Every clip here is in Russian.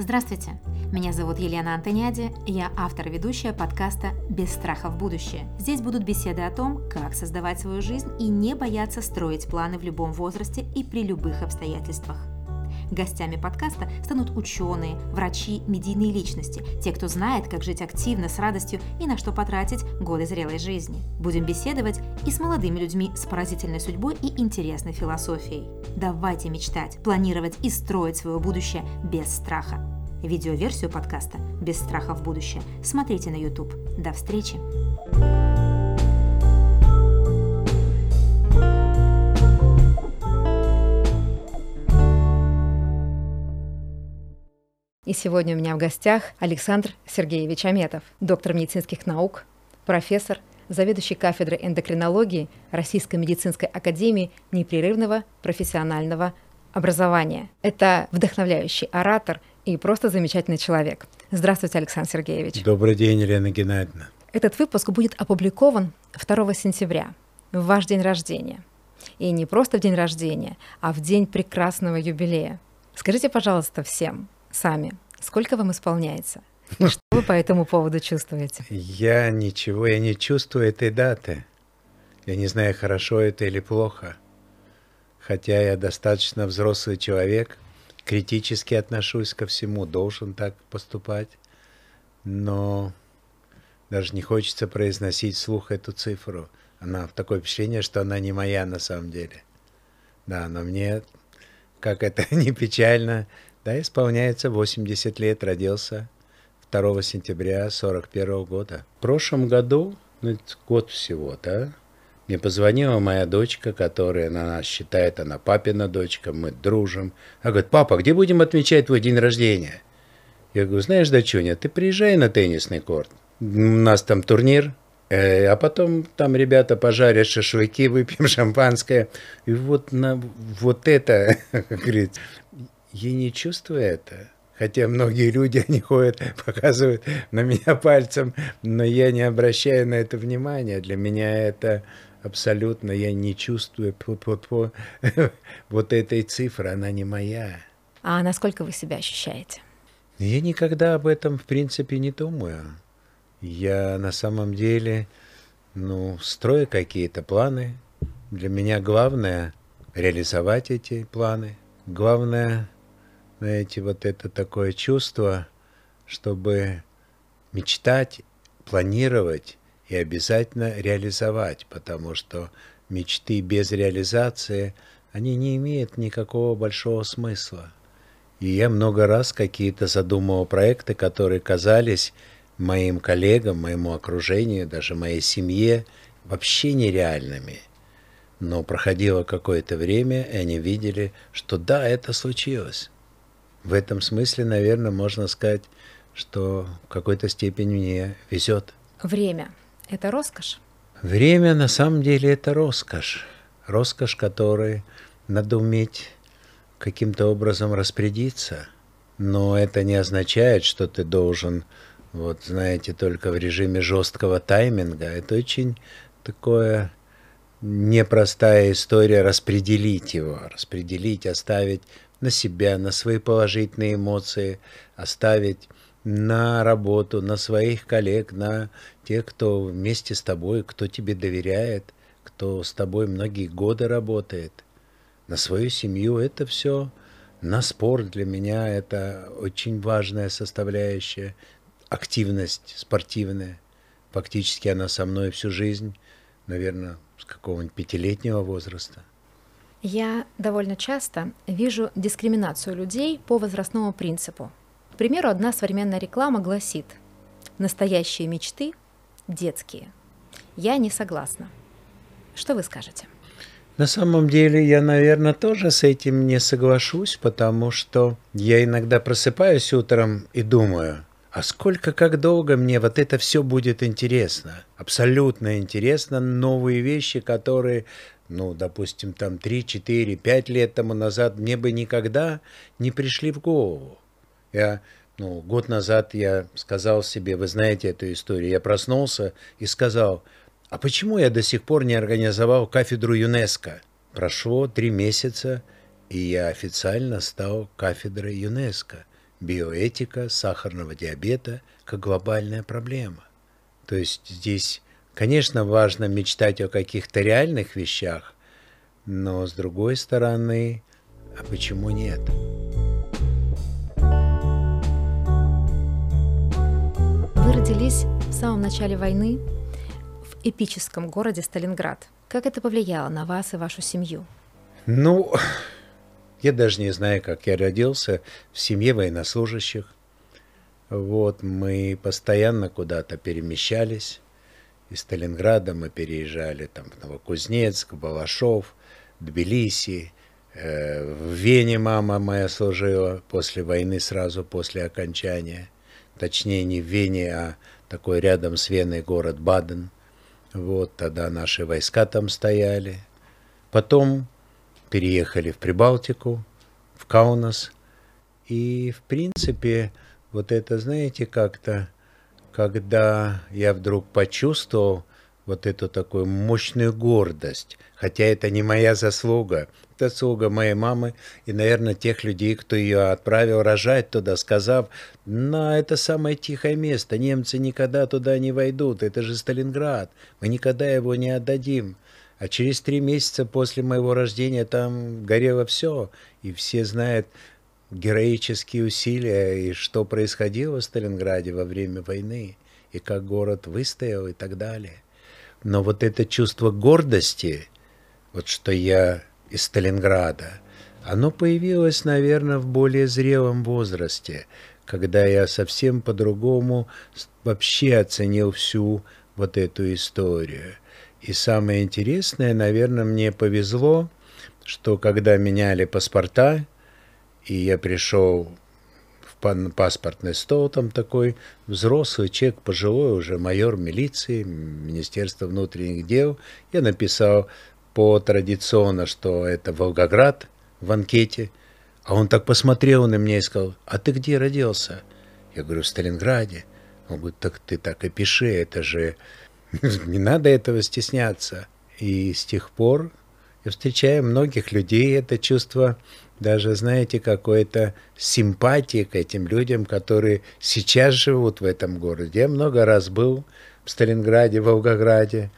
Здравствуйте, меня зовут Елена Антониади, я автор и ведущая подкаста «Без страха в будущее». Здесь будут беседы о том, как создавать свою жизнь и не бояться строить планы в любом возрасте и при любых обстоятельствах. Гостями подкаста станут ученые, врачи, медийные личности, те, кто знает, как жить активно, с радостью и на что потратить годы зрелой жизни. Будем беседовать и с молодыми людьми с поразительной судьбой и интересной философией. Давайте мечтать, планировать и строить свое будущее без страха. Видеоверсию подкаста «Без страха в будущее» смотрите на YouTube. До встречи! И сегодня у меня в гостях Александр Сергеевич Аметов, доктор медицинских наук, профессор, заведующий кафедрой эндокринологии Российской медицинской академии непрерывного профессионального образования. Это вдохновляющий оратор и просто замечательный человек. Здравствуйте, Александр Сергеевич. Добрый день, Елена Геннадьевна. Этот выпуск будет опубликован 2 сентября, в ваш день рождения. И не просто в день рождения, а в день прекрасного юбилея. Скажите, пожалуйста, всем, сами, сколько вам исполняется? И что вы по этому поводу чувствуете? Я ничего, я не чувствую этой даты. Я не знаю, хорошо это или плохо. Хотя я достаточно взрослый человек, критически отношусь ко всему, должен так поступать. Но даже не хочется произносить вслух эту цифру. Она такое впечатление, что она не моя на самом деле. Да, но мне, как это не печально, да, исполняется 80 лет, родился 2 сентября 41 года. В прошлом году, ну, год всего, да, мне позвонила моя дочка, которая на нас считает, она папина дочка, мы дружим. Она говорит, папа, где будем отмечать твой день рождения? Я говорю, знаешь, дочуня, ты приезжай на теннисный корт. У нас там турнир, э, а потом там ребята пожарят шашлыки, выпьем шампанское. И вот, на, вот это, говорит, я не чувствую это. Хотя многие люди, они ходят, показывают на меня пальцем, но я не обращаю на это внимания. Для меня это абсолютно, я не чувствую по, вот этой цифры, она не моя. А насколько вы себя ощущаете? Я никогда об этом, в принципе, не думаю. Я на самом деле, ну, строю какие-то планы. Для меня главное реализовать эти планы. Главное знаете, вот это такое чувство, чтобы мечтать, планировать и обязательно реализовать, потому что мечты без реализации, они не имеют никакого большого смысла. И я много раз какие-то задумывал проекты, которые казались моим коллегам, моему окружению, даже моей семье вообще нереальными. Но проходило какое-то время, и они видели, что да, это случилось. В этом смысле, наверное, можно сказать, что в какой-то степени мне везет. Время – это роскошь? Время на самом деле это роскошь. Роскошь, которой надо уметь каким-то образом распорядиться. Но это не означает, что ты должен, вот знаете, только в режиме жесткого тайминга. Это очень такое непростая история распределить его, распределить, оставить на себя, на свои положительные эмоции, оставить на работу, на своих коллег, на тех, кто вместе с тобой, кто тебе доверяет, кто с тобой многие годы работает, на свою семью. Это все на спорт для меня это очень важная составляющая, активность спортивная. Фактически она со мной всю жизнь, наверное, с какого-нибудь пятилетнего возраста. Я довольно часто вижу дискриминацию людей по возрастному принципу. Примеру, одна современная реклама гласит «Настоящие мечты детские». Я не согласна. Что вы скажете? На самом деле я, наверное, тоже с этим не соглашусь, потому что я иногда просыпаюсь утром и думаю, а сколько, как долго мне вот это все будет интересно? Абсолютно интересно. Новые вещи, которые ну, допустим, там 3, 4, 5 лет тому назад мне бы никогда не пришли в голову. Я, ну, год назад я сказал себе, вы знаете эту историю, я проснулся и сказал, а почему я до сих пор не организовал кафедру ЮНЕСКО? Прошло три месяца, и я официально стал кафедрой ЮНЕСКО. биоэтика сахарного диабета как глобальная проблема. То есть здесь, конечно, важно мечтать о каких-то реальных вещах, но с другой стороны, а почему нет? Вы родились в самом начале войны в эпическом городе Сталинград. Как это повлияло на вас и вашу семью? Ну, я даже не знаю, как я родился в семье военнослужащих. Вот, мы постоянно куда-то перемещались. Из Сталинграда мы переезжали там, в Новокузнецк, в Балашов, Тбилиси. Э, в Вене мама моя служила после войны, сразу после окончания. Точнее, не в Вене, а такой рядом с Веной город Баден. Вот, тогда наши войска там стояли. Потом переехали в Прибалтику, в Каунас. И, в принципе, вот это, знаете, как-то, когда я вдруг почувствовал вот эту такую мощную гордость, хотя это не моя заслуга, это заслуга моей мамы и, наверное, тех людей, кто ее отправил рожать туда, сказав, на это самое тихое место, немцы никогда туда не войдут, это же Сталинград, мы никогда его не отдадим. А через три месяца после моего рождения там горело все, и все знают героические усилия, и что происходило в Сталинграде во время войны, и как город выстоял и так далее. Но вот это чувство гордости, вот что я из Сталинграда, оно появилось, наверное, в более зрелом возрасте, когда я совсем по-другому вообще оценил всю вот эту историю. И самое интересное, наверное, мне повезло, что когда меняли паспорта, и я пришел паспортный стол, там такой взрослый человек, пожилой уже майор милиции, Министерства внутренних дел. Я написал по традиционно, что это Волгоград в анкете. А он так посмотрел на меня и сказал, а ты где родился? Я говорю, в Сталинграде. Он говорит, так ты так и пиши, это же Не надо этого стесняться. И с тех пор я встречаю многих людей, это чувство даже, знаете, какой-то симпатии к этим людям, которые сейчас живут в этом городе. Я много раз был в Сталинграде, в Волгограде,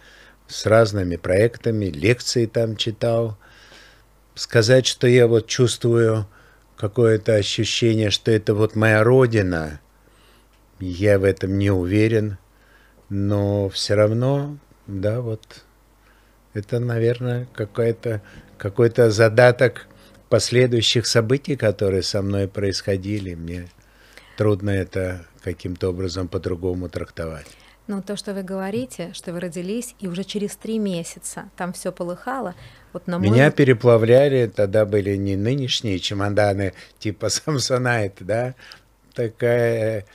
с разными проектами, лекции там читал. Сказать, что я вот чувствую какое-то ощущение, что это вот моя родина, я в этом не уверен но все равно, да, вот это, наверное, какой-то какой-то задаток последующих событий, которые со мной происходили. Мне трудно это каким-то образом по-другому трактовать. Ну, то, что вы говорите, что вы родились, и уже через три месяца там все полыхало, вот на мой... Меня переплавляли, тогда были не нынешние чемоданы типа Samsonite, да, такая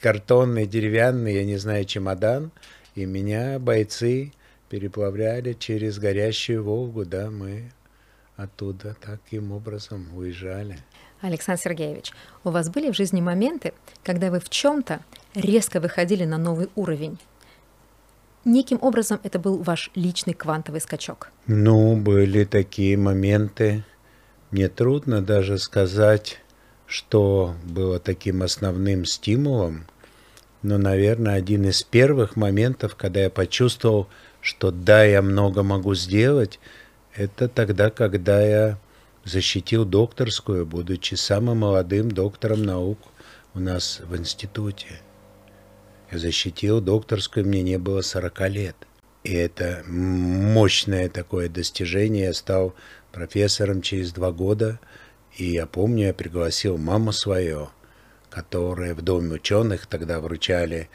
картонный, деревянный, я не знаю, чемодан, и меня бойцы переплавляли через горящую Волгу, да, мы оттуда таким образом уезжали. Александр Сергеевич, у вас были в жизни моменты, когда вы в чем-то резко выходили на новый уровень? Неким образом это был ваш личный квантовый скачок? Ну, были такие моменты. Мне трудно даже сказать, что было таким основным стимулом, но, наверное, один из первых моментов, когда я почувствовал, что да, я много могу сделать, это тогда, когда я защитил докторскую, будучи самым молодым доктором наук у нас в институте. Я защитил докторскую, мне не было 40 лет. И это мощное такое достижение. Я стал профессором через два года – и я помню, я пригласил маму свою, которая в Доме ученых тогда вручали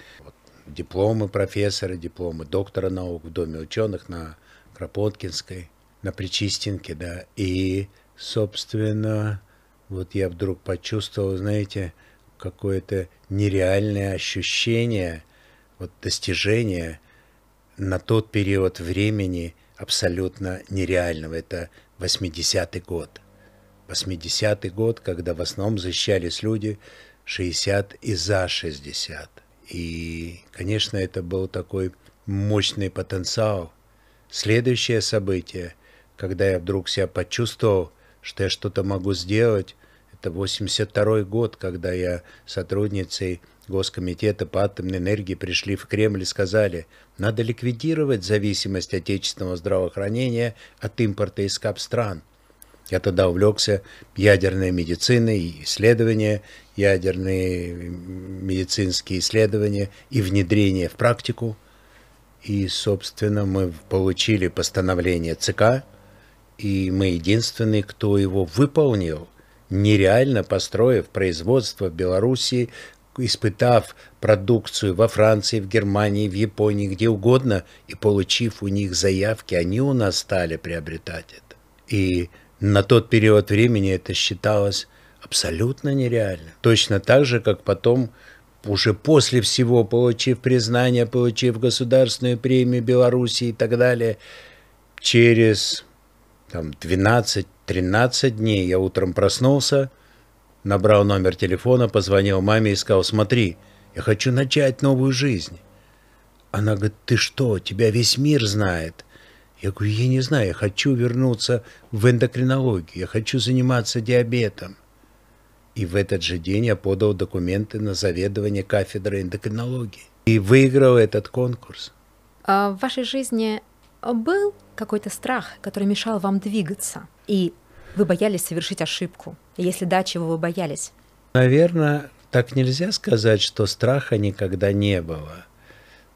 дипломы профессора, дипломы доктора наук в Доме ученых на Кропоткинской, на Причистенке, да. И, собственно, вот я вдруг почувствовал, знаете, какое-то нереальное ощущение, вот достижение на тот период времени абсолютно нереального. Это 80-й год. 80-й год, когда в основном защищались люди 60 и за 60. И, конечно, это был такой мощный потенциал. Следующее событие, когда я вдруг себя почувствовал, что я что-то могу сделать, Это 82 год, когда я сотрудницей Госкомитета по атомной энергии пришли в Кремль и сказали, надо ликвидировать зависимость отечественного здравоохранения от импорта из кап-стран. Я тогда увлекся ядерной медициной, исследования, ядерные медицинские исследования и внедрение в практику. И, собственно, мы получили постановление ЦК, и мы единственные, кто его выполнил, нереально построив производство в Белоруссии, испытав продукцию во Франции, в Германии, в Японии, где угодно, и получив у них заявки, они у нас стали приобретать это. И на тот период времени это считалось абсолютно нереально. Точно так же, как потом уже после всего, получив признание, получив государственную премию Беларуси и так далее, через там, 12-13 дней я утром проснулся, набрал номер телефона, позвонил маме и сказал, смотри, я хочу начать новую жизнь. Она говорит, ты что, тебя весь мир знает. Я говорю, я не знаю, я хочу вернуться в эндокринологию, я хочу заниматься диабетом. И в этот же день я подал документы на заведование кафедрой эндокринологии. И выиграл этот конкурс. А в вашей жизни был какой-то страх, который мешал вам двигаться? И вы боялись совершить ошибку? Если да, чего вы боялись? Наверное, так нельзя сказать, что страха никогда не было.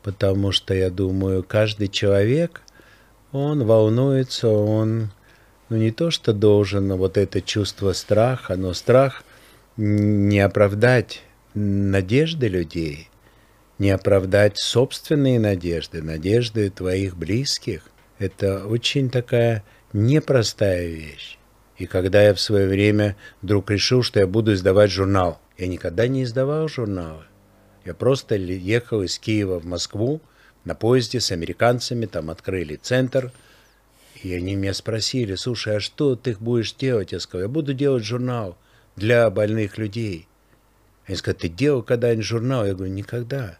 Потому что, я думаю, каждый человек, он волнуется, он ну не то, что должен вот это чувство страха, но страх не оправдать надежды людей, не оправдать собственные надежды, надежды твоих близких. Это очень такая непростая вещь. И когда я в свое время вдруг решил, что я буду издавать журнал, я никогда не издавал журналы. Я просто ехал из Киева в Москву на поезде с американцами, там открыли центр, и они меня спросили, слушай, а что ты будешь делать? Я сказал, я буду делать журнал – для больных людей. Они сказали, ты делал когда-нибудь журнал? Я говорю, никогда.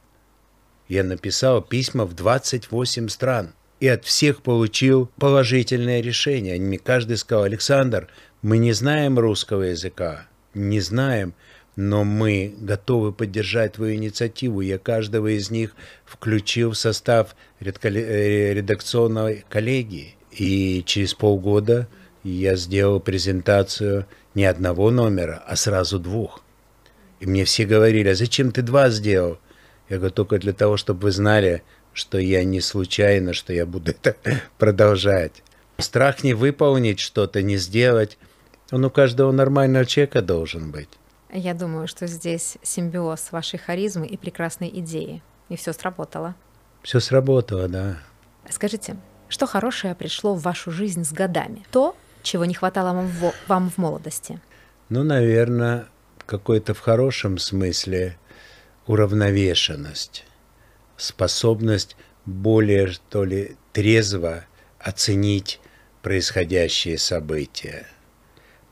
Я написал письма в 28 стран и от всех получил положительное решение. Они каждый сказал, Александр, мы не знаем русского языка, не знаем, но мы готовы поддержать твою инициативу. Я каждого из них включил в состав э, редакционной коллегии. И через полгода я сделал презентацию не одного номера, а сразу двух. И мне все говорили, а зачем ты два сделал? Я говорю, только для того, чтобы вы знали, что я не случайно, что я буду это продолжать. Страх не выполнить что-то, не сделать, он у каждого нормального человека должен быть. Я думаю, что здесь симбиоз вашей харизмы и прекрасной идеи. И все сработало. Все сработало, да. Скажите, что хорошее пришло в вашу жизнь с годами? То, чего не хватало вам в, вам в молодости? Ну, наверное, какой-то в хорошем смысле уравновешенность, способность более, что ли, трезво оценить происходящие события,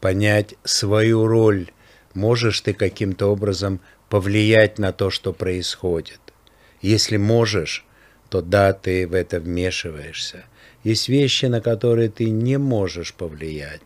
понять свою роль, можешь ты каким-то образом повлиять на то, что происходит. Если можешь, то да, ты в это вмешиваешься – есть вещи, на которые ты не можешь повлиять,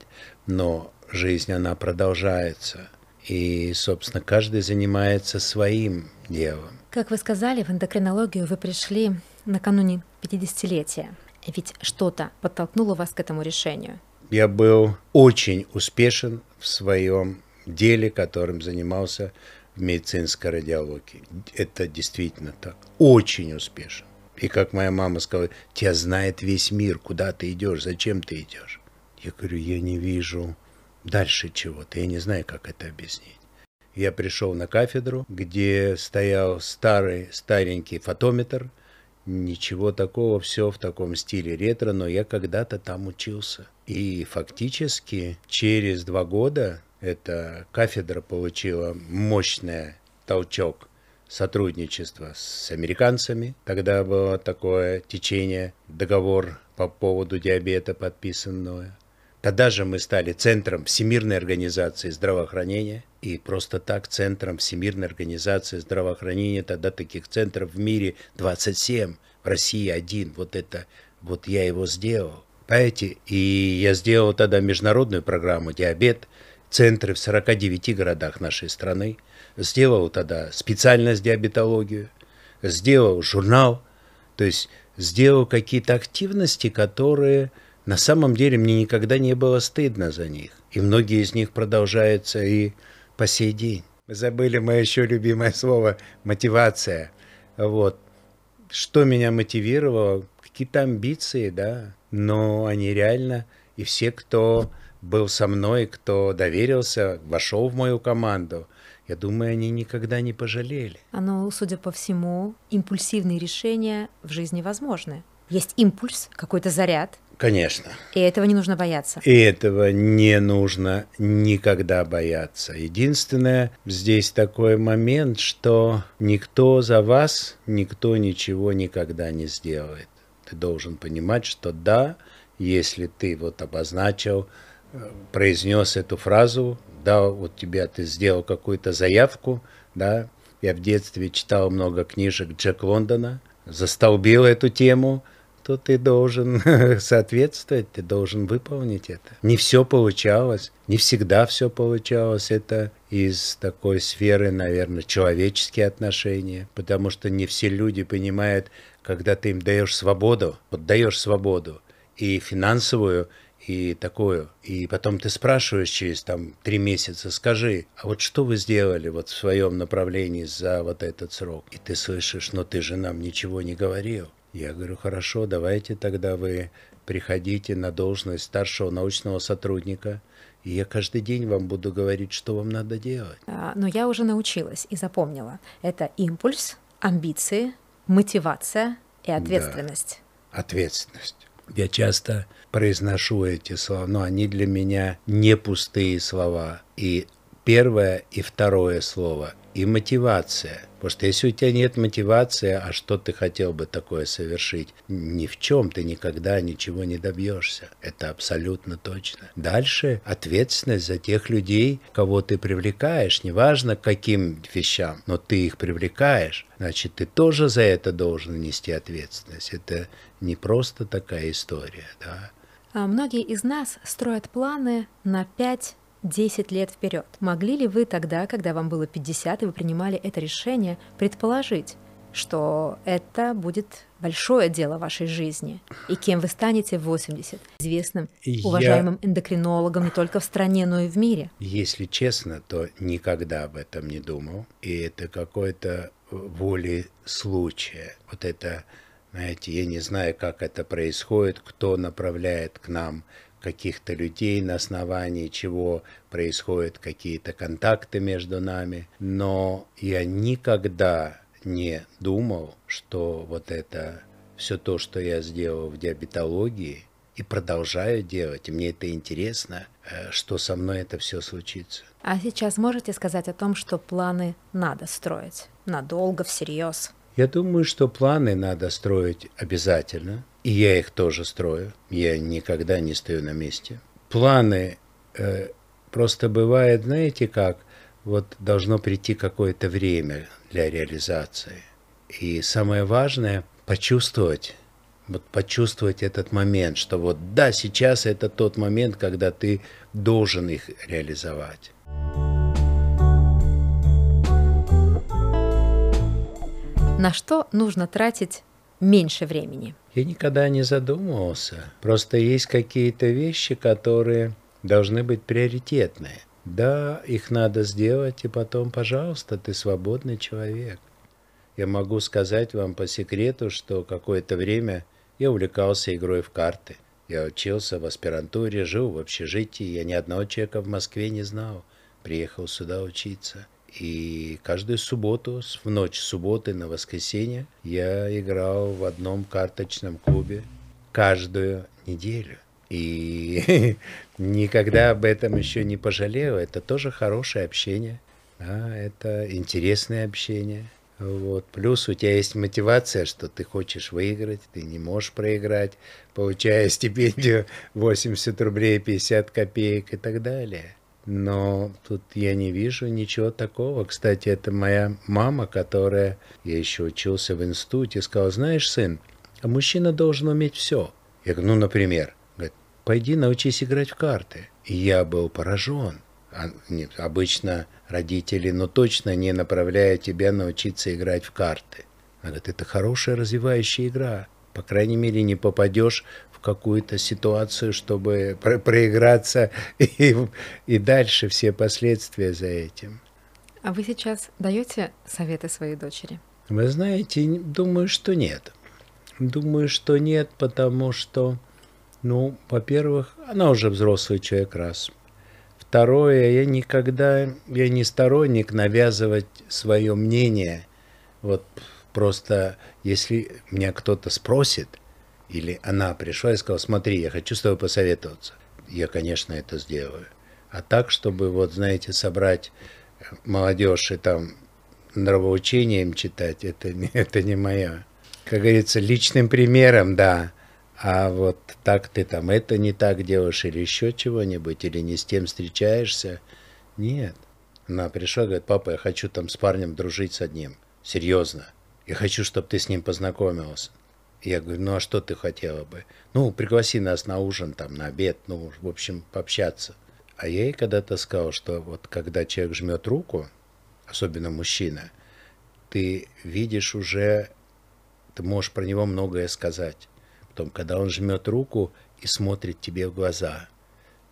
но жизнь, она продолжается. И, собственно, каждый занимается своим делом. Как вы сказали, в эндокринологию вы пришли накануне 50-летия. Ведь что-то подтолкнуло вас к этому решению. Я был очень успешен в своем деле, которым занимался в медицинской радиологии. Это действительно так. Очень успешен. И как моя мама сказала, тебя знает весь мир, куда ты идешь, зачем ты идешь. Я говорю, я не вижу дальше чего-то, я не знаю, как это объяснить. Я пришел на кафедру, где стоял старый, старенький фотометр, ничего такого, все в таком стиле ретро, но я когда-то там учился. И фактически через два года эта кафедра получила мощный толчок сотрудничество с американцами. Тогда было такое течение, договор по поводу диабета подписанное. Тогда же мы стали центром Всемирной организации здравоохранения. И просто так центром Всемирной организации здравоохранения, тогда таких центров в мире 27, в России один. Вот это, вот я его сделал. Понимаете? И я сделал тогда международную программу «Диабет», центры в 49 городах нашей страны, сделал тогда специальность диабетологию, сделал журнал, то есть сделал какие-то активности, которые на самом деле мне никогда не было стыдно за них. И многие из них продолжаются и по сей день. Мы забыли мое еще любимое слово «мотивация». Вот. Что меня мотивировало? Какие-то амбиции, да, но они реально, и все, кто был со мной, кто доверился, вошел в мою команду, я думаю, они никогда не пожалели. Ну, судя по всему, импульсивные решения в жизни возможны. Есть импульс, какой-то заряд, Конечно. И этого не нужно бояться. И этого не нужно никогда бояться. Единственное, здесь такой момент, что никто за вас, никто ничего никогда не сделает. Ты должен понимать, что да, если ты вот обозначил, э, произнес эту фразу, да, вот тебя ты сделал какую-то заявку, да, я в детстве читал много книжек Джек Лондона, застолбил эту тему – то ты должен соответствовать, ты должен выполнить это. Не все получалось, не всегда все получалось. Это из такой сферы, наверное, человеческие отношения, потому что не все люди понимают, когда ты им даешь свободу, вот даешь свободу и финансовую, и такую. И потом ты спрашиваешь через там три месяца, скажи, а вот что вы сделали вот в своем направлении за вот этот срок? И ты слышишь, но ты же нам ничего не говорил. Я говорю, хорошо, давайте тогда вы приходите на должность старшего научного сотрудника, и я каждый день вам буду говорить, что вам надо делать. А, но я уже научилась и запомнила. Это импульс, амбиции, мотивация и ответственность. Да, ответственность. Я часто произношу эти слова, но они для меня не пустые слова. И первое и второе слово и мотивация. Потому что если у тебя нет мотивации, а что ты хотел бы такое совершить? Ни в чем ты никогда ничего не добьешься. Это абсолютно точно. Дальше ответственность за тех людей, кого ты привлекаешь, неважно каким вещам, но ты их привлекаешь, значит, ты тоже за это должен нести ответственность. Это не просто такая история, да. А многие из нас строят планы на 5 10 лет вперед. Могли ли вы тогда, когда вам было 50 и вы принимали это решение, предположить, что это будет большое дело вашей жизни, и кем вы станете в 80, известным, уважаемым Я... эндокринологом не только в стране, но и в мире? Если честно, то никогда об этом не думал, и это какой-то волей случая. Вот это, знаете, я не знаю, как это происходит, кто направляет к нам каких-то людей, на основании чего происходят какие-то контакты между нами. Но я никогда не думал, что вот это все то, что я сделал в диабетологии, и продолжаю делать, и мне это интересно, э, что со мной это все случится. А сейчас можете сказать о том, что планы надо строить надолго, всерьез? Я думаю, что планы надо строить обязательно, и я их тоже строю. Я никогда не стою на месте. Планы э, просто бывает, знаете как, вот должно прийти какое-то время для реализации. И самое важное – почувствовать, вот почувствовать этот момент, что вот да, сейчас это тот момент, когда ты должен их реализовать. На что нужно тратить меньше времени? Я никогда не задумывался. Просто есть какие-то вещи, которые должны быть приоритетные. Да, их надо сделать, и потом, пожалуйста, ты свободный человек. Я могу сказать вам по секрету, что какое-то время я увлекался игрой в карты. Я учился в аспирантуре, жил в общежитии, я ни одного человека в Москве не знал. Приехал сюда учиться. И каждую субботу, в ночь субботы на воскресенье, я играл в одном карточном клубе каждую неделю. И никогда об этом еще не пожалел. Это тоже хорошее общение. Да, это интересное общение. Вот. Плюс у тебя есть мотивация, что ты хочешь выиграть, ты не можешь проиграть, получая стипендию 80 рублей 50 копеек и так далее. Но тут я не вижу ничего такого. Кстати, это моя мама, которая, я еще учился в институте, сказала, знаешь, сын, мужчина должен уметь все. Я говорю, ну, например, говорит, пойди научись играть в карты. И я был поражен. А, нет, обычно родители, ну точно не направляют тебя научиться играть в карты. Она говорит, это хорошая развивающая игра. По крайней мере, не попадешь в какую-то ситуацию, чтобы про проиграться и, и дальше все последствия за этим. А вы сейчас даете советы своей дочери? Вы знаете, думаю, что нет. Думаю, что нет, потому что, ну, во-первых, она уже взрослый человек раз. Второе, я никогда, я не сторонник навязывать свое мнение. Вот просто, если меня кто-то спросит, или она пришла и сказала, смотри, я хочу с тобой посоветоваться, я, конечно, это сделаю. А так, чтобы, вот, знаете, собрать молодежь и там нравоучение им читать, это, это не моя. Как говорится, личным примером, да. А вот так ты там это не так делаешь или еще чего-нибудь, или не с тем встречаешься. Нет. Она пришла, говорит, папа, я хочу там с парнем дружить с одним. Серьезно. Я хочу, чтобы ты с ним познакомился. Я говорю, ну а что ты хотела бы? Ну, пригласи нас на ужин, там, на обед, ну, в общем, пообщаться. А я ей когда-то сказал, что вот когда человек жмет руку, особенно мужчина, ты видишь уже, ты можешь про него многое сказать. Потом, когда он жмет руку и смотрит тебе в глаза,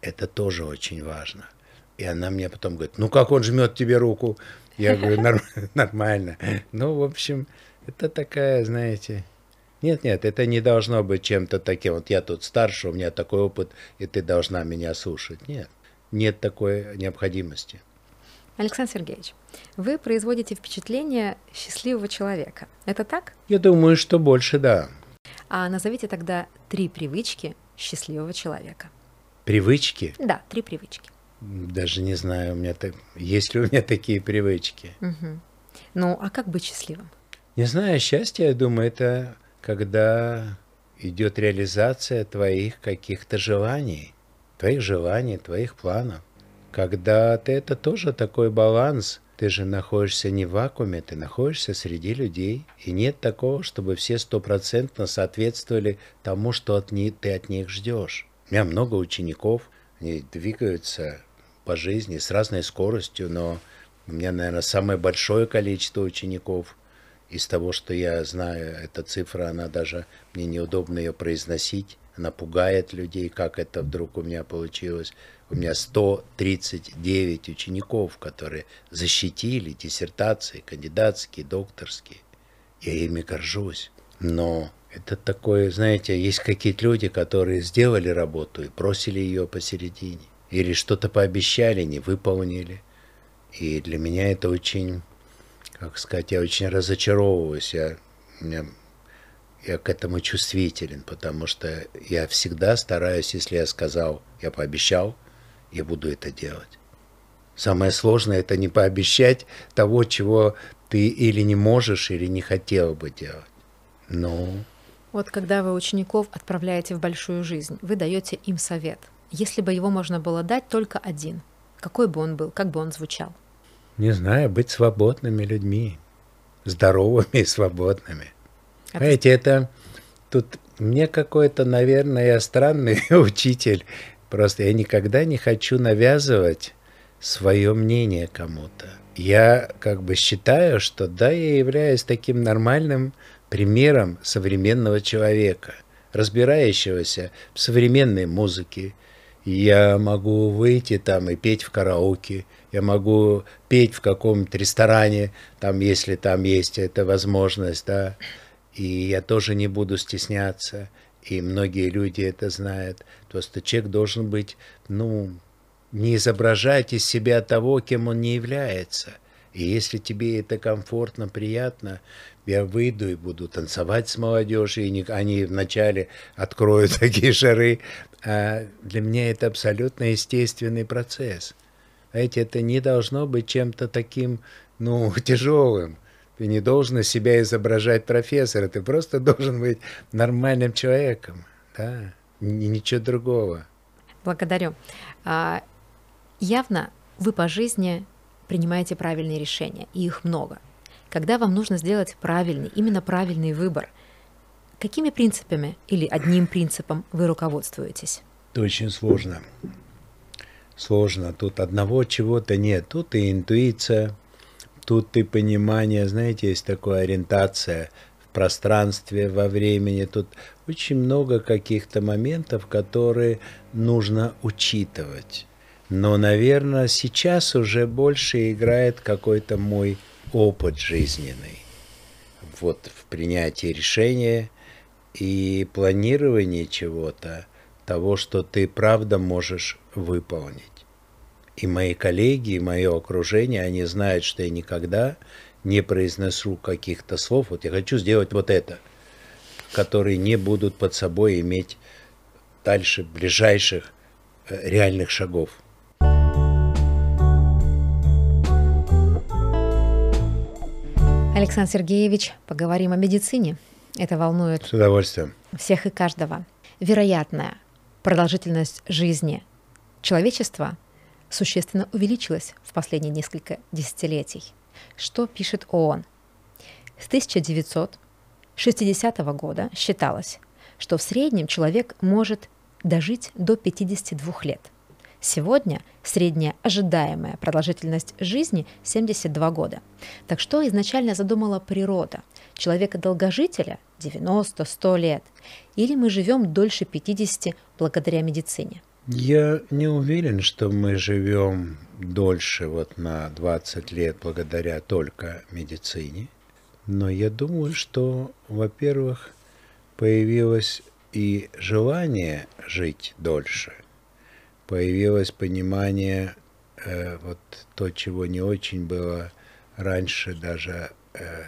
это тоже очень важно. И она мне потом говорит, ну как он жмет тебе руку? Я говорю, нормально. Ну, в общем, это такая, знаете, нет, нет, это не должно быть чем-то таким. Вот я тут старше, у меня такой опыт, и ты должна меня слушать. Нет, нет такой необходимости. Александр Сергеевич, вы производите впечатление счастливого человека. Это так? Я думаю, что больше да. А назовите тогда три привычки счастливого человека. Привычки? Да, три привычки. Даже не знаю, у меня так, есть ли у меня такие привычки. Угу. Ну, а как быть счастливым? Не знаю, счастье, я думаю, это когда идет реализация твоих каких-то желаний, твоих желаний, твоих планов. Когда ты это тоже такой баланс, ты же находишься не в вакууме, ты находишься среди людей. И нет такого, чтобы все стопроцентно соответствовали тому, что от них, ты от них ждешь. У меня много учеников, они двигаются по жизни с разной скоростью, но у меня, наверное, самое большое количество учеников из того, что я знаю, эта цифра, она даже, мне неудобно ее произносить, она пугает людей, как это вдруг у меня получилось. У меня 139 учеников, которые защитили диссертации, кандидатские, докторские. Я ими горжусь. Но это такое, знаете, есть какие-то люди, которые сделали работу и бросили ее посередине. Или что-то пообещали, не выполнили. И для меня это очень, как сказать, я очень разочаровываюсь. Я, меня, я к этому чувствителен, потому что я всегда стараюсь, если я сказал, я пообещал – я буду это делать. Самое сложное – это не пообещать того, чего ты или не можешь, или не хотел бы делать. Ну. Вот когда вы учеников отправляете в большую жизнь, вы даете им совет. Если бы его можно было дать только один, какой бы он был, как бы он звучал? Не знаю, быть свободными людьми, здоровыми и свободными. А Знаете, это тут мне какой-то, наверное, я странный учитель Просто я никогда не хочу навязывать свое мнение кому-то. Я как бы считаю, что да, я являюсь таким нормальным примером современного человека, разбирающегося в современной музыке. Я могу выйти там и петь в караоке, я могу петь в каком-то ресторане, там, если там есть эта возможность, да, и я тоже не буду стесняться и многие люди это знают. Просто человек должен быть, ну, не изображать из себя того, кем он не является. И если тебе это комфортно, приятно, я выйду и буду танцевать с молодежью, и они вначале откроют такие шары. А для меня это абсолютно естественный процесс. Знаете, это не должно быть чем-то таким, ну, тяжелым. Ты не должен из себя изображать профессора, ты просто должен быть нормальным человеком, да, и ничего другого. Благодарю. А, явно вы по жизни принимаете правильные решения, и их много. Когда вам нужно сделать правильный, именно правильный выбор, какими принципами или одним принципом вы руководствуетесь? Это очень сложно. Сложно. Тут одного чего-то нет. Тут и интуиция, тут и понимание, знаете, есть такая ориентация в пространстве, во времени. Тут очень много каких-то моментов, которые нужно учитывать. Но, наверное, сейчас уже больше играет какой-то мой опыт жизненный. Вот в принятии решения и планировании чего-то, того, что ты правда можешь выполнить. И мои коллеги, и мое окружение, они знают, что я никогда не произнесу каких-то слов. Вот я хочу сделать вот это, которые не будут под собой иметь дальше ближайших э, реальных шагов. Александр Сергеевич, поговорим о медицине. Это волнует С удовольствием. всех и каждого. Вероятная продолжительность жизни человечества существенно увеличилась в последние несколько десятилетий. Что пишет ООН? С 1960 года считалось, что в среднем человек может дожить до 52 лет – Сегодня средняя ожидаемая продолжительность жизни 72 года. Так что изначально задумала природа? Человека-долгожителя 90-100 лет? Или мы живем дольше 50 благодаря медицине? Я не уверен, что мы живем дольше вот на 20 лет благодаря только медицине. Но я думаю, что, во-первых, появилось и желание жить дольше – появилось понимание, э, вот то, чего не очень было раньше, даже э,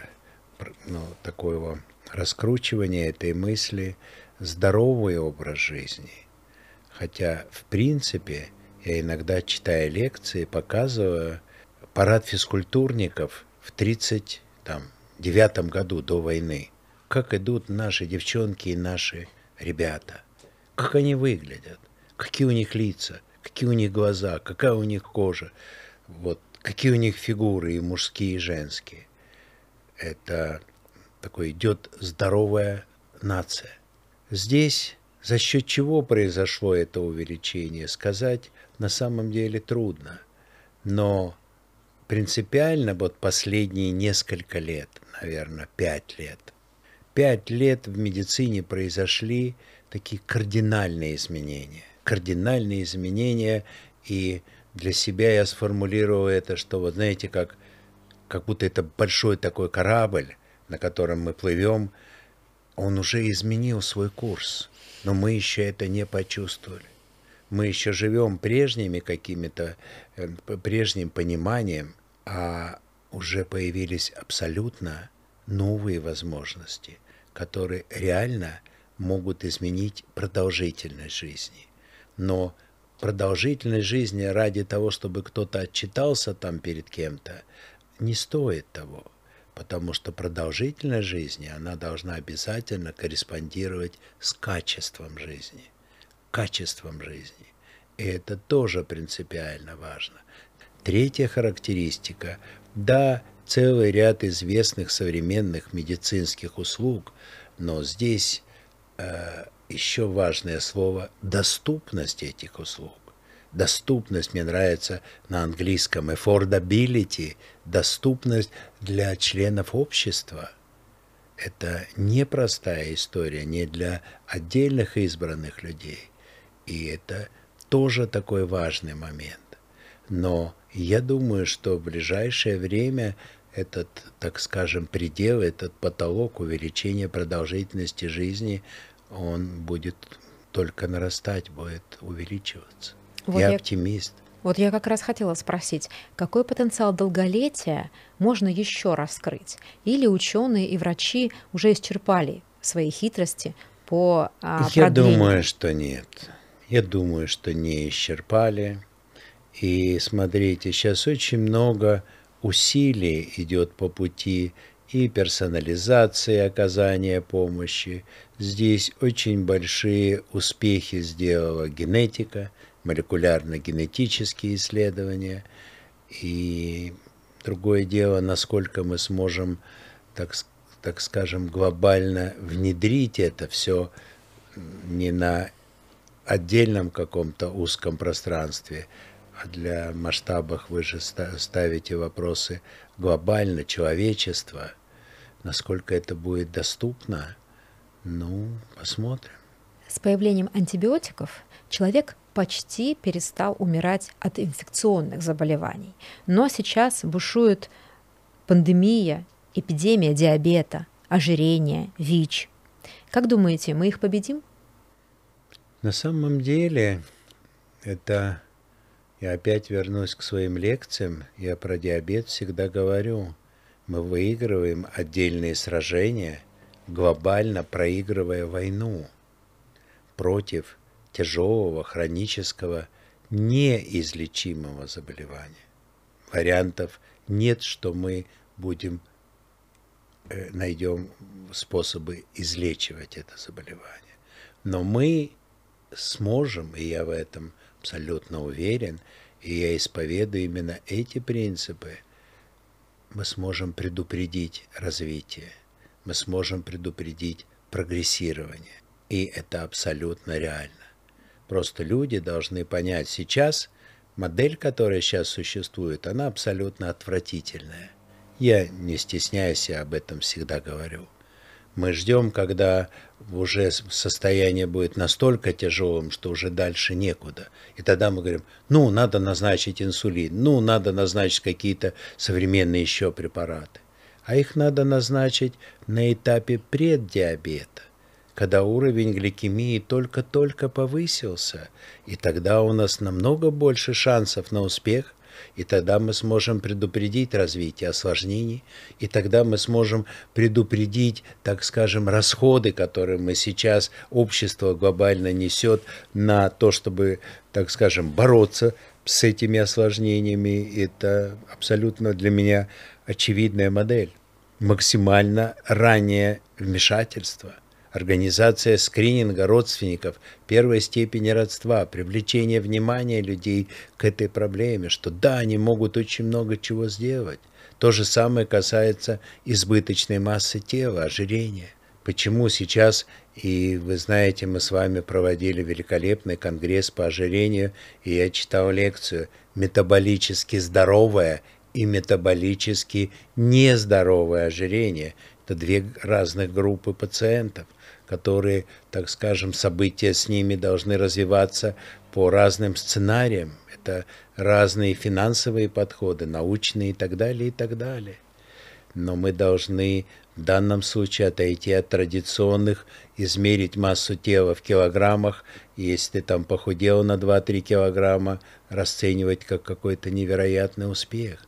ну, такого раскручивания этой мысли, здоровый образ жизни. Хотя, в принципе, я иногда, читая лекции, показываю парад физкультурников в 1939 году до войны. Как идут наши девчонки и наши ребята. Как они выглядят какие у них лица, какие у них глаза, какая у них кожа, вот, какие у них фигуры и мужские, и женские. Это такой идет здоровая нация. Здесь за счет чего произошло это увеличение, сказать на самом деле трудно. Но принципиально вот последние несколько лет, наверное, пять лет, пять лет в медицине произошли такие кардинальные изменения кардинальные изменения, и для себя я сформулировал это, что вот знаете, как, как будто это большой такой корабль, на котором мы плывем, он уже изменил свой курс, но мы еще это не почувствовали. Мы еще живем прежними какими-то, э, прежним пониманием, а уже появились абсолютно новые возможности, которые реально могут изменить продолжительность жизни но продолжительность жизни ради того, чтобы кто-то отчитался там перед кем-то, не стоит того. Потому что продолжительность жизни, она должна обязательно корреспондировать с качеством жизни. Качеством жизни. И это тоже принципиально важно. Третья характеристика. Да, целый ряд известных современных медицинских услуг, но здесь э, еще важное слово – доступность этих услуг. Доступность мне нравится на английском affordability, доступность для членов общества. Это непростая история, не для отдельных избранных людей. И это тоже такой важный момент. Но я думаю, что в ближайшее время этот, так скажем, предел, этот потолок увеличения продолжительности жизни – он будет только нарастать, будет увеличиваться. Вот я, я оптимист. Вот я как раз хотела спросить, какой потенциал долголетия можно еще раскрыть? Или ученые и врачи уже исчерпали свои хитрости по а, Я продлению? думаю, что нет. Я думаю, что не исчерпали. И смотрите, сейчас очень много усилий идет по пути и персонализации оказания помощи. Здесь очень большие успехи сделала генетика, молекулярно-генетические исследования. И другое дело, насколько мы сможем, так, так скажем, глобально внедрить это все не на отдельном каком-то узком пространстве, а для масштабах вы же ставите вопросы глобально, человечества. Насколько это будет доступно, ну, посмотрим. С появлением антибиотиков человек почти перестал умирать от инфекционных заболеваний. Но сейчас бушует пандемия, эпидемия диабета, ожирения, ВИЧ. Как думаете, мы их победим? На самом деле, это я опять вернусь к своим лекциям. Я про диабет всегда говорю. Мы выигрываем отдельные сражения, глобально проигрывая войну против тяжелого, хронического, неизлечимого заболевания. Вариантов нет, что мы будем э, найдем способы излечивать это заболевание. Но мы сможем, и я в этом абсолютно уверен, и я исповедую именно эти принципы, мы сможем предупредить развитие, мы сможем предупредить прогрессирование. И это абсолютно реально. Просто люди должны понять, сейчас модель, которая сейчас существует, она абсолютно отвратительная. Я не стесняюсь, я об этом всегда говорю. Мы ждем, когда уже состояние будет настолько тяжелым, что уже дальше некуда. И тогда мы говорим, ну, надо назначить инсулин, ну, надо назначить какие-то современные еще препараты. А их надо назначить на этапе преддиабета когда уровень гликемии только-только повысился, и тогда у нас намного больше шансов на успех, и тогда мы сможем предупредить развитие осложнений, и тогда мы сможем предупредить, так скажем, расходы, которые мы сейчас, общество глобально несет на то, чтобы, так скажем, бороться с этими осложнениями. Это абсолютно для меня очевидная модель. Максимально раннее вмешательство – Организация скрининга родственников первой степени родства, привлечение внимания людей к этой проблеме, что да, они могут очень много чего сделать. То же самое касается избыточной массы тела, ожирения. Почему сейчас, и вы знаете, мы с вами проводили великолепный конгресс по ожирению, и я читал лекцию «Метаболически здоровое и метаболически нездоровое ожирение». Это две разных группы пациентов которые, так скажем, события с ними должны развиваться по разным сценариям. Это разные финансовые подходы, научные и так далее, и так далее. Но мы должны в данном случае отойти от традиционных, измерить массу тела в килограммах, и если ты там похудел на 2-3 килограмма, расценивать как какой-то невероятный успех.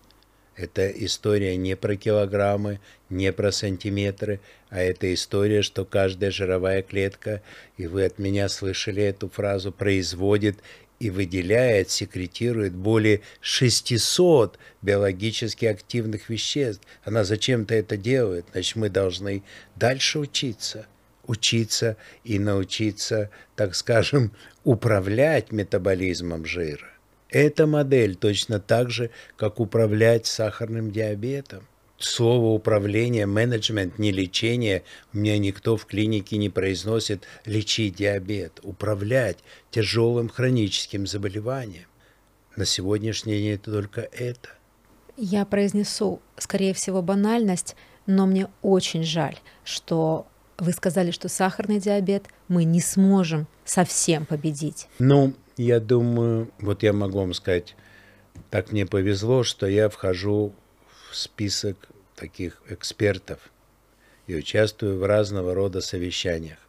Это история не про килограммы, не про сантиметры, а это история, что каждая жировая клетка, и вы от меня слышали эту фразу, производит и выделяет, секретирует более 600 биологически активных веществ. Она зачем-то это делает. Значит, мы должны дальше учиться. Учиться и научиться, так скажем, управлять метаболизмом жира. Эта модель точно так же, как управлять сахарным диабетом. Слово управление, менеджмент, не лечение. У меня никто в клинике не произносит лечить диабет. Управлять тяжелым хроническим заболеванием. На сегодняшний день это только это. Я произнесу, скорее всего, банальность, но мне очень жаль, что вы сказали, что сахарный диабет мы не сможем совсем победить. Ну, я думаю, вот я могу вам сказать, так мне повезло, что я вхожу в список таких экспертов и участвую в разного рода совещаниях.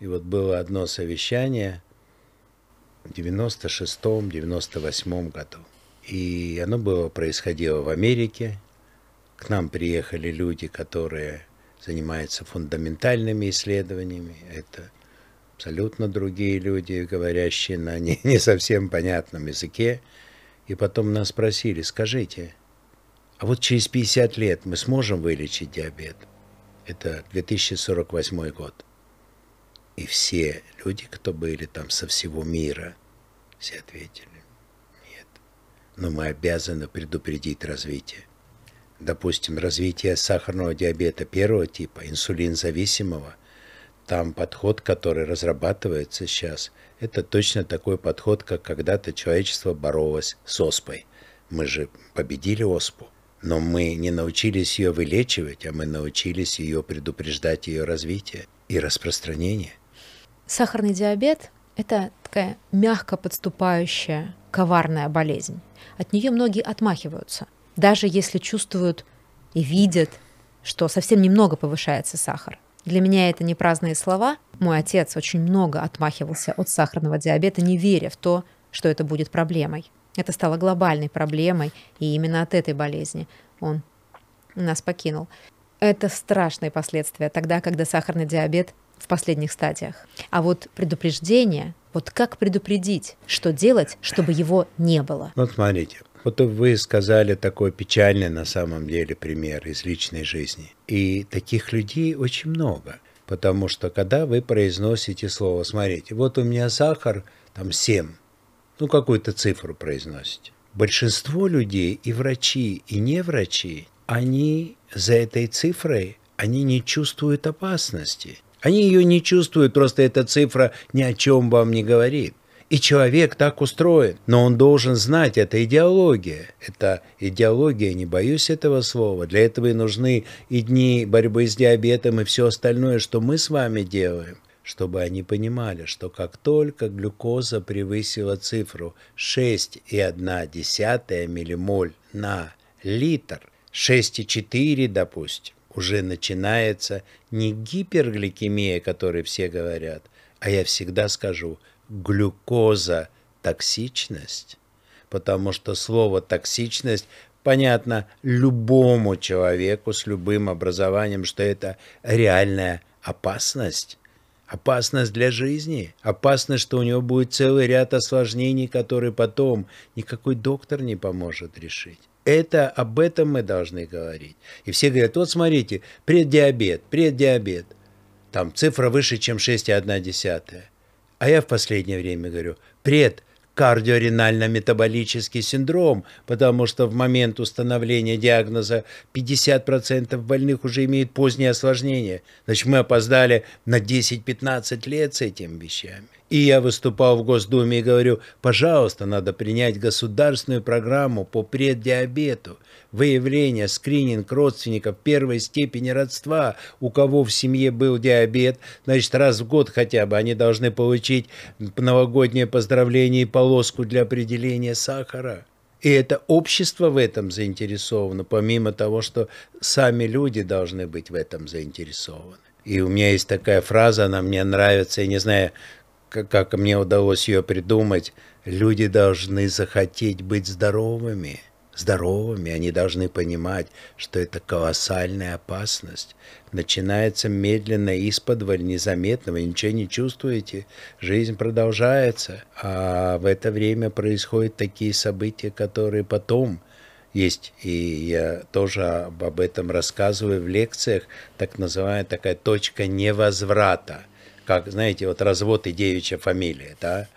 И вот было одно совещание в 96-м, 98-м году. И оно было, происходило в Америке. К нам приехали люди, которые занимаются фундаментальными исследованиями. Это абсолютно другие люди, говорящие на не, не совсем понятном языке. И потом нас спросили, скажите, а вот через 50 лет мы сможем вылечить диабет? Это 2048 год. И все люди, кто были там со всего мира, все ответили, нет. Но мы обязаны предупредить развитие. Допустим, развитие сахарного диабета первого типа, инсулинзависимого – там подход, который разрабатывается сейчас, это точно такой подход, как когда-то человечество боролось с оспой. Мы же победили оспу, но мы не научились ее вылечивать, а мы научились ее предупреждать ее развитие и распространение. Сахарный диабет – это такая мягко подступающая коварная болезнь. От нее многие отмахиваются, даже если чувствуют и видят, что совсем немного повышается сахар. Для меня это не праздные слова. Мой отец очень много отмахивался от сахарного диабета, не веря в то, что это будет проблемой. Это стало глобальной проблемой, и именно от этой болезни он нас покинул. Это страшные последствия тогда, когда сахарный диабет в последних стадиях. А вот предупреждение, вот как предупредить, что делать, чтобы его не было? Вот смотрите, вот вы сказали такой печальный на самом деле пример из личной жизни. И таких людей очень много. Потому что когда вы произносите слово, смотрите, вот у меня сахар там 7, ну какую-то цифру произносите. Большинство людей, и врачи, и не врачи, они за этой цифрой, они не чувствуют опасности. Они ее не чувствуют, просто эта цифра ни о чем вам не говорит. И человек так устроен. Но он должен знать, это идеология. Это идеология, не боюсь этого слова. Для этого и нужны и дни борьбы с диабетом, и все остальное, что мы с вами делаем чтобы они понимали, что как только глюкоза превысила цифру 6,1 миллимоль на литр, 6,4, допустим, уже начинается не гипергликемия, о которой все говорят, а я всегда скажу глюкоза токсичность, потому что слово токсичность понятно любому человеку с любым образованием, что это реальная опасность. Опасность для жизни, опасность, что у него будет целый ряд осложнений, которые потом никакой доктор не поможет решить. Это об этом мы должны говорить. И все говорят, вот смотрите, преддиабет, преддиабет. Там цифра выше, чем 6,1. А я в последнее время говорю, пред кардиоренально-метаболический синдром, потому что в момент установления диагноза 50% больных уже имеют поздние осложнения. Значит, мы опоздали на 10-15 лет с этими вещами. И я выступал в Госдуме и говорю, пожалуйста, надо принять государственную программу по преддиабету, выявление, скрининг родственников первой степени родства, у кого в семье был диабет, значит, раз в год хотя бы они должны получить новогоднее поздравление и полоску для определения сахара. И это общество в этом заинтересовано, помимо того, что сами люди должны быть в этом заинтересованы. И у меня есть такая фраза, она мне нравится, я не знаю, как мне удалось ее придумать, люди должны захотеть быть здоровыми. Здоровыми, они должны понимать, что это колоссальная опасность. Начинается медленно, из-под незаметно, вы ничего не чувствуете, жизнь продолжается, а в это время происходят такие события, которые потом есть, и я тоже об этом рассказываю в лекциях, так называемая такая точка невозврата – как, знаете, вот развод и девичья фамилия, да,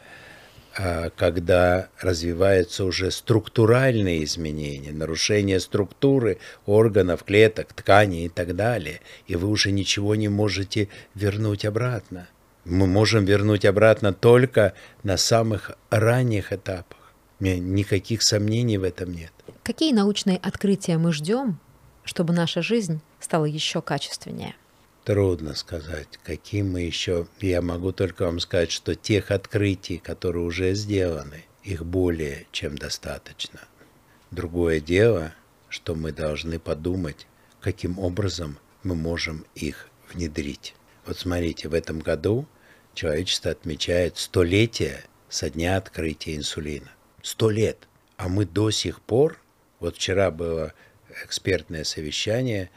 когда развиваются уже структуральные изменения, нарушение структуры органов, клеток, тканей и так далее, и вы уже ничего не можете вернуть обратно. Мы можем вернуть обратно только на самых ранних этапах. Никаких сомнений в этом нет. Какие научные открытия мы ждем, чтобы наша жизнь стала еще качественнее? Трудно сказать, каким мы еще... Я могу только вам сказать, что тех открытий, которые уже сделаны, их более чем достаточно. Другое дело, что мы должны подумать, каким образом мы можем их внедрить. Вот смотрите, в этом году человечество отмечает столетие со дня открытия инсулина. Сто лет. А мы до сих пор, вот вчера было экспертное совещание,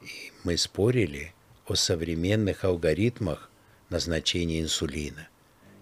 и мы спорили, о современных алгоритмах назначения инсулина.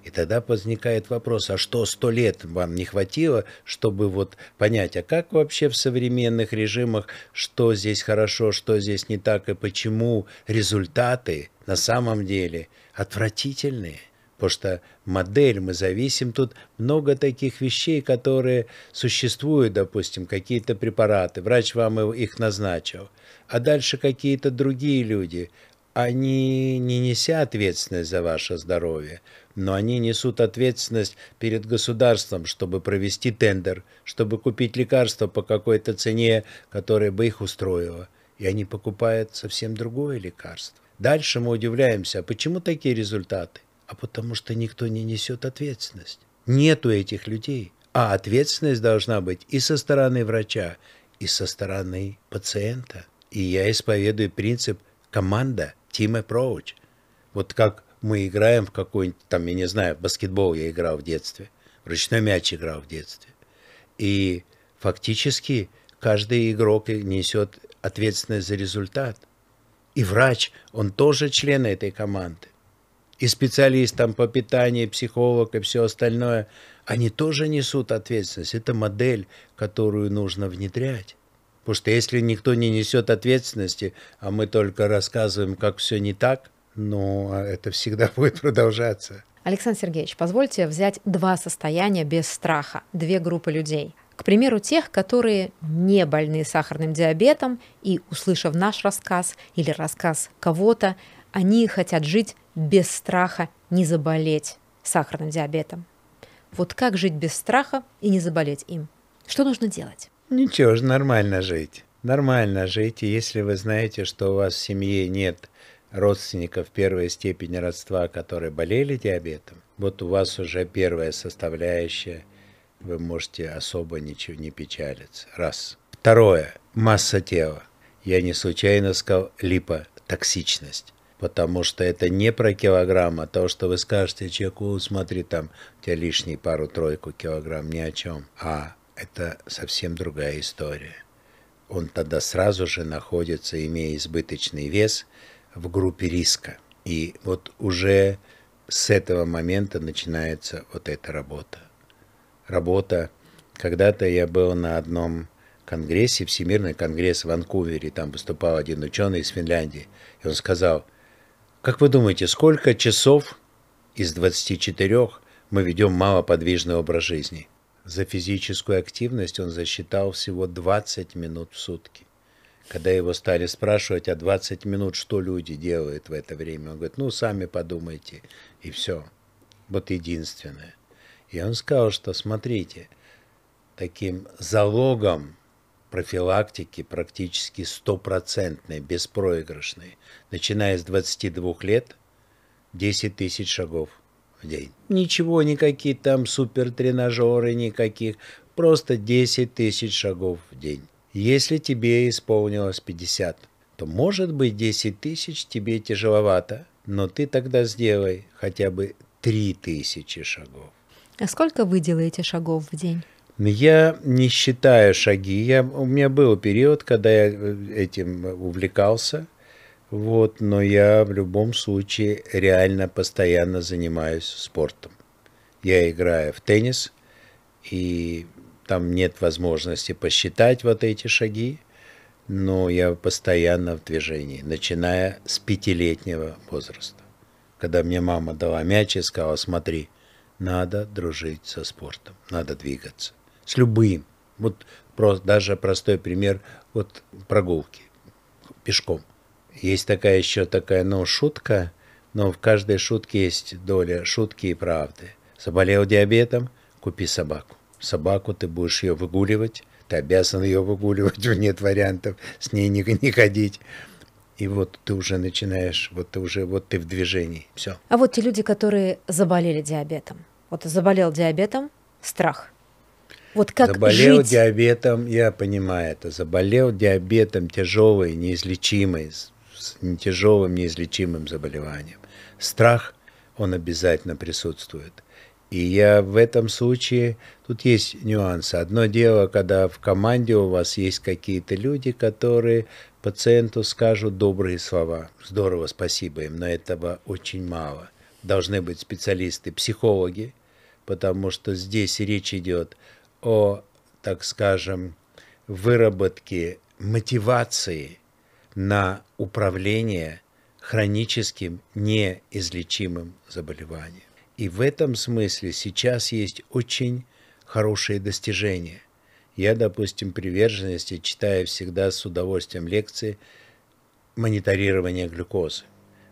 И тогда возникает вопрос, а что сто лет вам не хватило, чтобы вот понять, а как вообще в современных режимах, что здесь хорошо, что здесь не так, и почему результаты на самом деле отвратительные? Потому что модель, мы зависим, тут много таких вещей, которые существуют, допустим, какие-то препараты, врач вам их назначил, а дальше какие-то другие люди они, не неся ответственность за ваше здоровье, но они несут ответственность перед государством, чтобы провести тендер, чтобы купить лекарства по какой-то цене, которая бы их устроила. И они покупают совсем другое лекарство. Дальше мы удивляемся, а почему такие результаты? А потому что никто не несет ответственность. Нету этих людей. А ответственность должна быть и со стороны врача, и со стороны пациента. И я исповедую принцип команда, team approach. Вот как мы играем в какой-нибудь, там, я не знаю, баскетбол я играл в детстве, в ручной мяч играл в детстве. И фактически каждый игрок несет ответственность за результат. И врач, он тоже член этой команды. И специалист там по питанию, психолог и все остальное, они тоже несут ответственность. Это модель, которую нужно внедрять. Потому что если никто не несет ответственности, а мы только рассказываем, как все не так, но это всегда будет продолжаться. Александр Сергеевич, позвольте взять два состояния без страха, две группы людей. К примеру, тех, которые не больны сахарным диабетом и, услышав наш рассказ или рассказ кого-то, они хотят жить без страха не заболеть сахарным диабетом. Вот как жить без страха и не заболеть им? Что нужно делать? Ничего же, нормально жить. Нормально жить, и если вы знаете, что у вас в семье нет родственников первой степени родства, которые болели диабетом, вот у вас уже первая составляющая, вы можете особо ничего не печалиться. Раз. Второе. Масса тела. Я не случайно сказал липотоксичность. Потому что это не про килограмм, а то, что вы скажете человеку, смотри, там у тебя лишний пару-тройку килограмм, ни о чем. А это совсем другая история. Он тогда сразу же находится, имея избыточный вес, в группе риска. И вот уже с этого момента начинается вот эта работа. Работа. Когда-то я был на одном конгрессе, Всемирный конгресс в Ванкувере, там выступал один ученый из Финляндии, и он сказал, как вы думаете, сколько часов из 24 мы ведем малоподвижный образ жизни? За физическую активность он засчитал всего 20 минут в сутки. Когда его стали спрашивать, а 20 минут что люди делают в это время, он говорит, ну, сами подумайте, и все. Вот единственное. И он сказал, что смотрите, таким залогом профилактики практически стопроцентной, беспроигрышной, начиная с 22 лет, 10 тысяч шагов в день. Ничего, никакие там супертренажеры, никаких, просто 10 тысяч шагов в день. Если тебе исполнилось 50, то может быть 10 тысяч тебе тяжеловато, но ты тогда сделай хотя бы 3 тысячи шагов. А сколько вы делаете шагов в день? Я не считаю шаги. Я, у меня был период, когда я э, этим увлекался. Вот, но я в любом случае реально постоянно занимаюсь спортом. Я играю в теннис, и там нет возможности посчитать вот эти шаги, но я постоянно в движении, начиная с пятилетнего возраста. Когда мне мама дала мяч и сказала, смотри, надо дружить со спортом, надо двигаться. С любым. Вот просто, даже простой пример, вот прогулки пешком. Есть такая еще такая, ну, шутка, но в каждой шутке есть доля шутки и правды. Заболел диабетом, купи собаку собаку, ты будешь ее выгуливать, ты обязан ее выгуливать, нет вариантов с ней не, не ходить. И вот ты уже начинаешь, вот ты уже, вот ты в движении, все. А вот те люди, которые заболели диабетом. Вот заболел диабетом, страх. Вот как Заболел жить? диабетом, я понимаю это, заболел диабетом тяжелый, неизлечимый, с тяжелым, неизлечимым заболеванием. Страх, он обязательно присутствует. И я в этом случае, тут есть нюансы. Одно дело, когда в команде у вас есть какие-то люди, которые пациенту скажут добрые слова. Здорово, спасибо им, но этого очень мало. Должны быть специалисты, психологи, потому что здесь речь идет о, так скажем, выработке мотивации на управление хроническим неизлечимым заболеванием. И в этом смысле сейчас есть очень хорошие достижения. Я, допустим, приверженности читаю всегда с удовольствием лекции мониторирования глюкозы.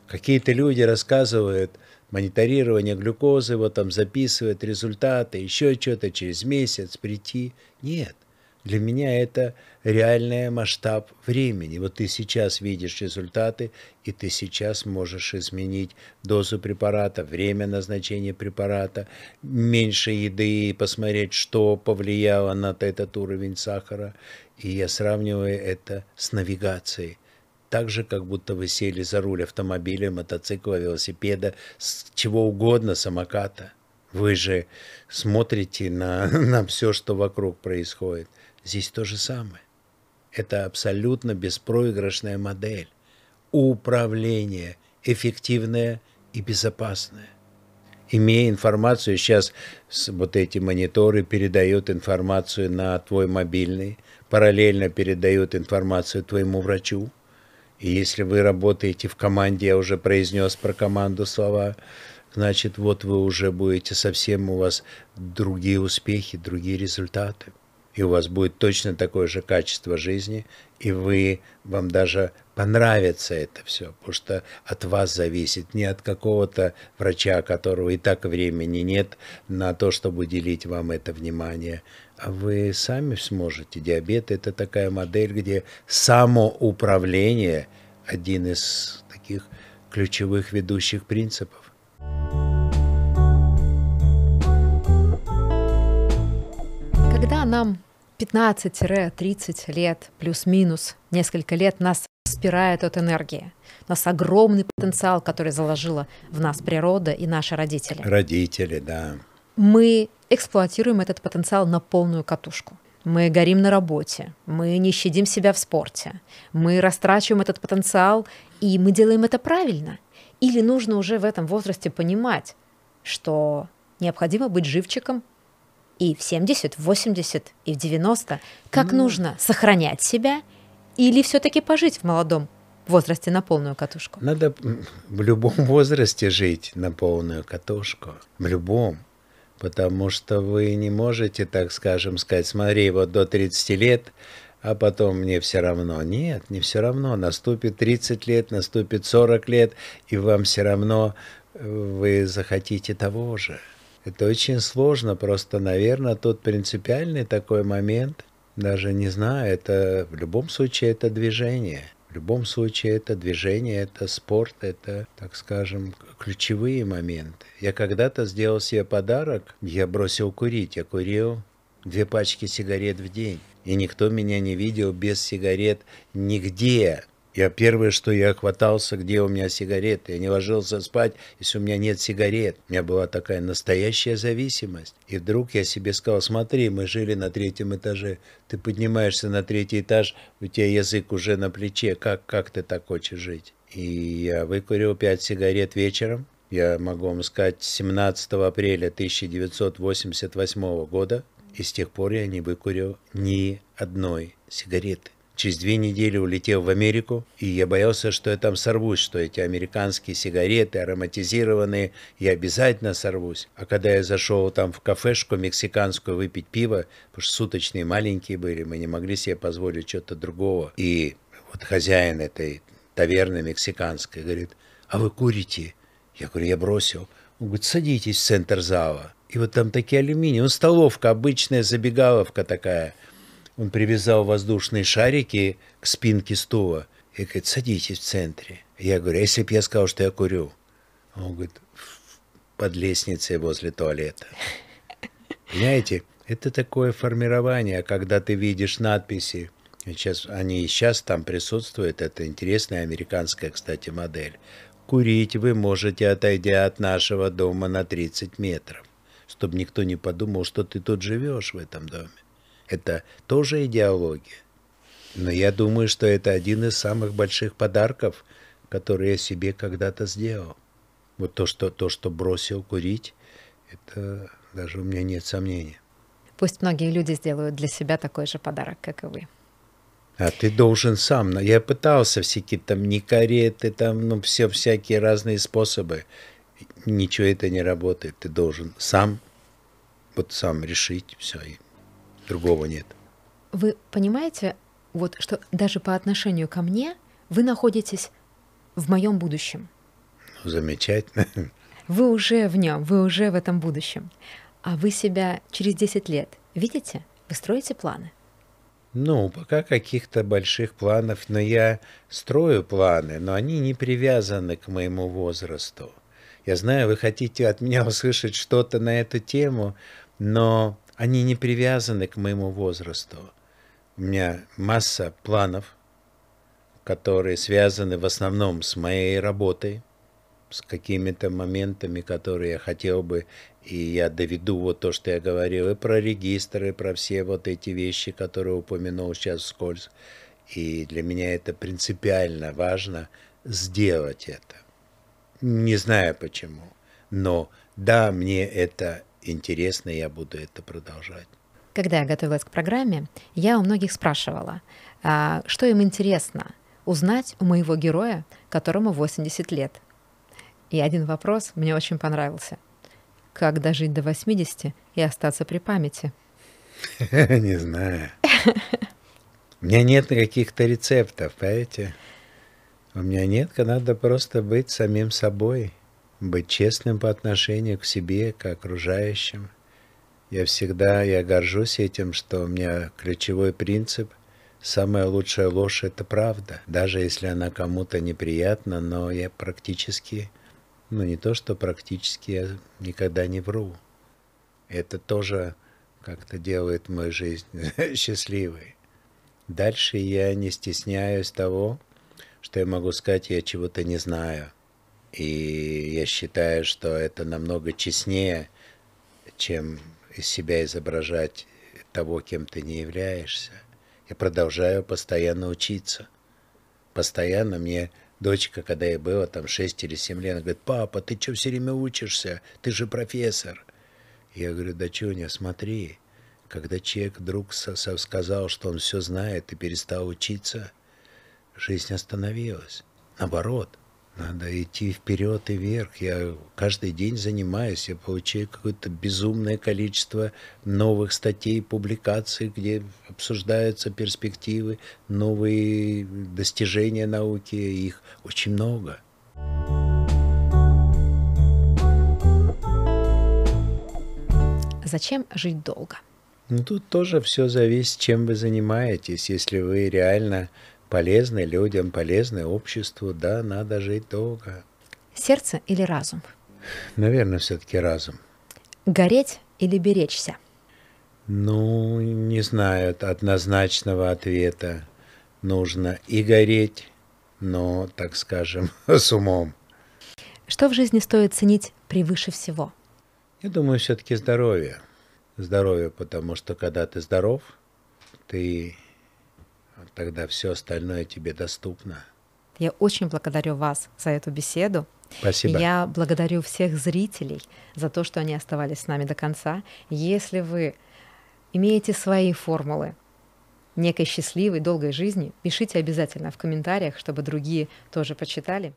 Какие-то люди рассказывают, мониторирование глюкозы, вот там записывают результаты, еще что-то через месяц прийти. Нет. Для меня это реальный масштаб времени. Вот ты сейчас видишь результаты, и ты сейчас можешь изменить дозу препарата, время назначения препарата, меньше еды, посмотреть, что повлияло на этот уровень сахара. И я сравниваю это с навигацией. Так же, как будто вы сели за руль автомобиля, мотоцикла, велосипеда, с чего угодно, самоката. Вы же смотрите на, на все, что вокруг происходит. Здесь то же самое. Это абсолютно беспроигрышная модель. Управление эффективное и безопасное. Имея информацию, сейчас вот эти мониторы передают информацию на твой мобильный, параллельно передают информацию твоему врачу. И если вы работаете в команде, я уже произнес про команду слова, значит, вот вы уже будете совсем, у вас другие успехи, другие результаты и у вас будет точно такое же качество жизни, и вы, вам даже понравится это все, потому что от вас зависит, не от какого-то врача, которого и так времени нет на то, чтобы уделить вам это внимание, а вы сами сможете. Диабет – это такая модель, где самоуправление – один из таких ключевых ведущих принципов. Когда нам 15-30 лет, плюс-минус, несколько лет нас спирает от энергии. У нас огромный потенциал, который заложила в нас природа и наши родители. Родители, да. Мы эксплуатируем этот потенциал на полную катушку. Мы горим на работе, мы не щадим себя в спорте, мы растрачиваем этот потенциал, и мы делаем это правильно. Или нужно уже в этом возрасте понимать, что необходимо быть живчиком и в 70, в 80, и в 90, как mm. нужно сохранять себя или все-таки пожить в молодом возрасте на полную катушку? Надо в любом возрасте жить на полную катушку. В любом. Потому что вы не можете, так скажем, сказать, смотри, вот до 30 лет, а потом мне все равно. Нет, не все равно. Наступит 30 лет, наступит 40 лет, и вам все равно э, вы захотите того же. Это очень сложно, просто, наверное, тут принципиальный такой момент, даже не знаю, это в любом случае это движение. В любом случае это движение, это спорт, это, так скажем, ключевые моменты. Я когда-то сделал себе подарок, я бросил курить, я курил две пачки сигарет в день. И никто меня не видел без сигарет нигде. Я первое, что я хватался, где у меня сигареты. Я не ложился спать, если у меня нет сигарет. У меня была такая настоящая зависимость. И вдруг я себе сказал, смотри, мы жили на третьем этаже. Ты поднимаешься на третий этаж, у тебя язык уже на плече. Как, как ты так хочешь жить? И я выкурил пять сигарет вечером. Я могу вам сказать, 17 апреля 1988 года. И с тех пор я не выкурил ни одной сигареты. Через две недели улетел в Америку, и я боялся, что я там сорвусь, что эти американские сигареты ароматизированные, я обязательно сорвусь. А когда я зашел там в кафешку мексиканскую выпить пиво, потому что суточные маленькие были, мы не могли себе позволить что-то другого. И вот хозяин этой таверны мексиканской говорит, а вы курите? Я говорю, я бросил. Он говорит, садитесь в центр зала. И вот там такие алюминий, ну столовка, обычная забегаловка такая – он привязал воздушные шарики к спинке стула и говорит, садитесь в центре. Я говорю, а если бы я сказал, что я курю? Он говорит, под лестницей возле туалета. Понимаете, это такое формирование, когда ты видишь надписи, сейчас, они сейчас там присутствуют, это интересная американская, кстати, модель. Курить вы можете, отойдя от нашего дома на 30 метров, чтобы никто не подумал, что ты тут живешь в этом доме. Это тоже идеология. Но я думаю, что это один из самых больших подарков, которые я себе когда-то сделал. Вот то, что, то, что бросил курить, это даже у меня нет сомнений. Пусть многие люди сделают для себя такой же подарок, как и вы. А ты должен сам. Я пытался всякие там никареты, там, ну, все всякие разные способы. Ничего это не работает. Ты должен сам, вот сам решить все. Другого нет. Вы понимаете, вот что даже по отношению ко мне вы находитесь в моем будущем. Замечательно. Вы уже в нем, вы уже в этом будущем. А вы себя через 10 лет видите? Вы строите планы? Ну, пока каких-то больших планов, но я строю планы, но они не привязаны к моему возрасту. Я знаю, вы хотите от меня услышать что-то на эту тему, но они не привязаны к моему возрасту. У меня масса планов, которые связаны в основном с моей работой, с какими-то моментами, которые я хотел бы, и я доведу вот то, что я говорил, и про регистры, и про все вот эти вещи, которые упомянул сейчас вскользь. И для меня это принципиально важно сделать это. Не знаю почему, но да, мне это интересно, я буду это продолжать. Когда я готовилась к программе, я у многих спрашивала, а, что им интересно узнать у моего героя, которому 80 лет – и один вопрос мне очень понравился. Как дожить до 80 и остаться при памяти? Не знаю. У меня нет каких-то рецептов, понимаете? У меня нет, надо просто быть самим собой, быть честным по отношению к себе, к окружающим. Я всегда, я горжусь этим, что у меня ключевой принцип – самая лучшая ложь – это правда. Даже если она кому-то неприятна, но я практически ну, не то, что практически я никогда не вру. Это тоже как-то делает мою жизнь счастливой. Дальше я не стесняюсь того, что я могу сказать, я чего-то не знаю. И я считаю, что это намного честнее, чем из себя изображать того, кем ты не являешься. Я продолжаю постоянно учиться. Постоянно мне Дочка, когда ей было там 6 или 7 лет, она говорит, папа, ты что все время учишься? Ты же профессор. Я говорю, дочуня, смотри, когда человек вдруг сказал, что он все знает и перестал учиться, жизнь остановилась. Наоборот, надо идти вперед и вверх. Я каждый день занимаюсь, я получаю какое-то безумное количество новых статей, публикаций, где обсуждаются перспективы, новые достижения науки, их очень много. Зачем жить долго? Ну, тут тоже все зависит, чем вы занимаетесь. Если вы реально полезны людям, полезны обществу, да, надо жить долго. Сердце или разум? Наверное, все-таки разум. Гореть или беречься? Ну, не знаю однозначного ответа. Нужно и гореть, но, так скажем, с умом. Что в жизни стоит ценить превыше всего? Я думаю, все-таки здоровье. Здоровье, потому что когда ты здоров, ты тогда все остальное тебе доступно. Я очень благодарю вас за эту беседу. Спасибо. Я благодарю всех зрителей за то, что они оставались с нами до конца. Если вы имеете свои формулы некой счастливой, долгой жизни, пишите обязательно в комментариях, чтобы другие тоже почитали.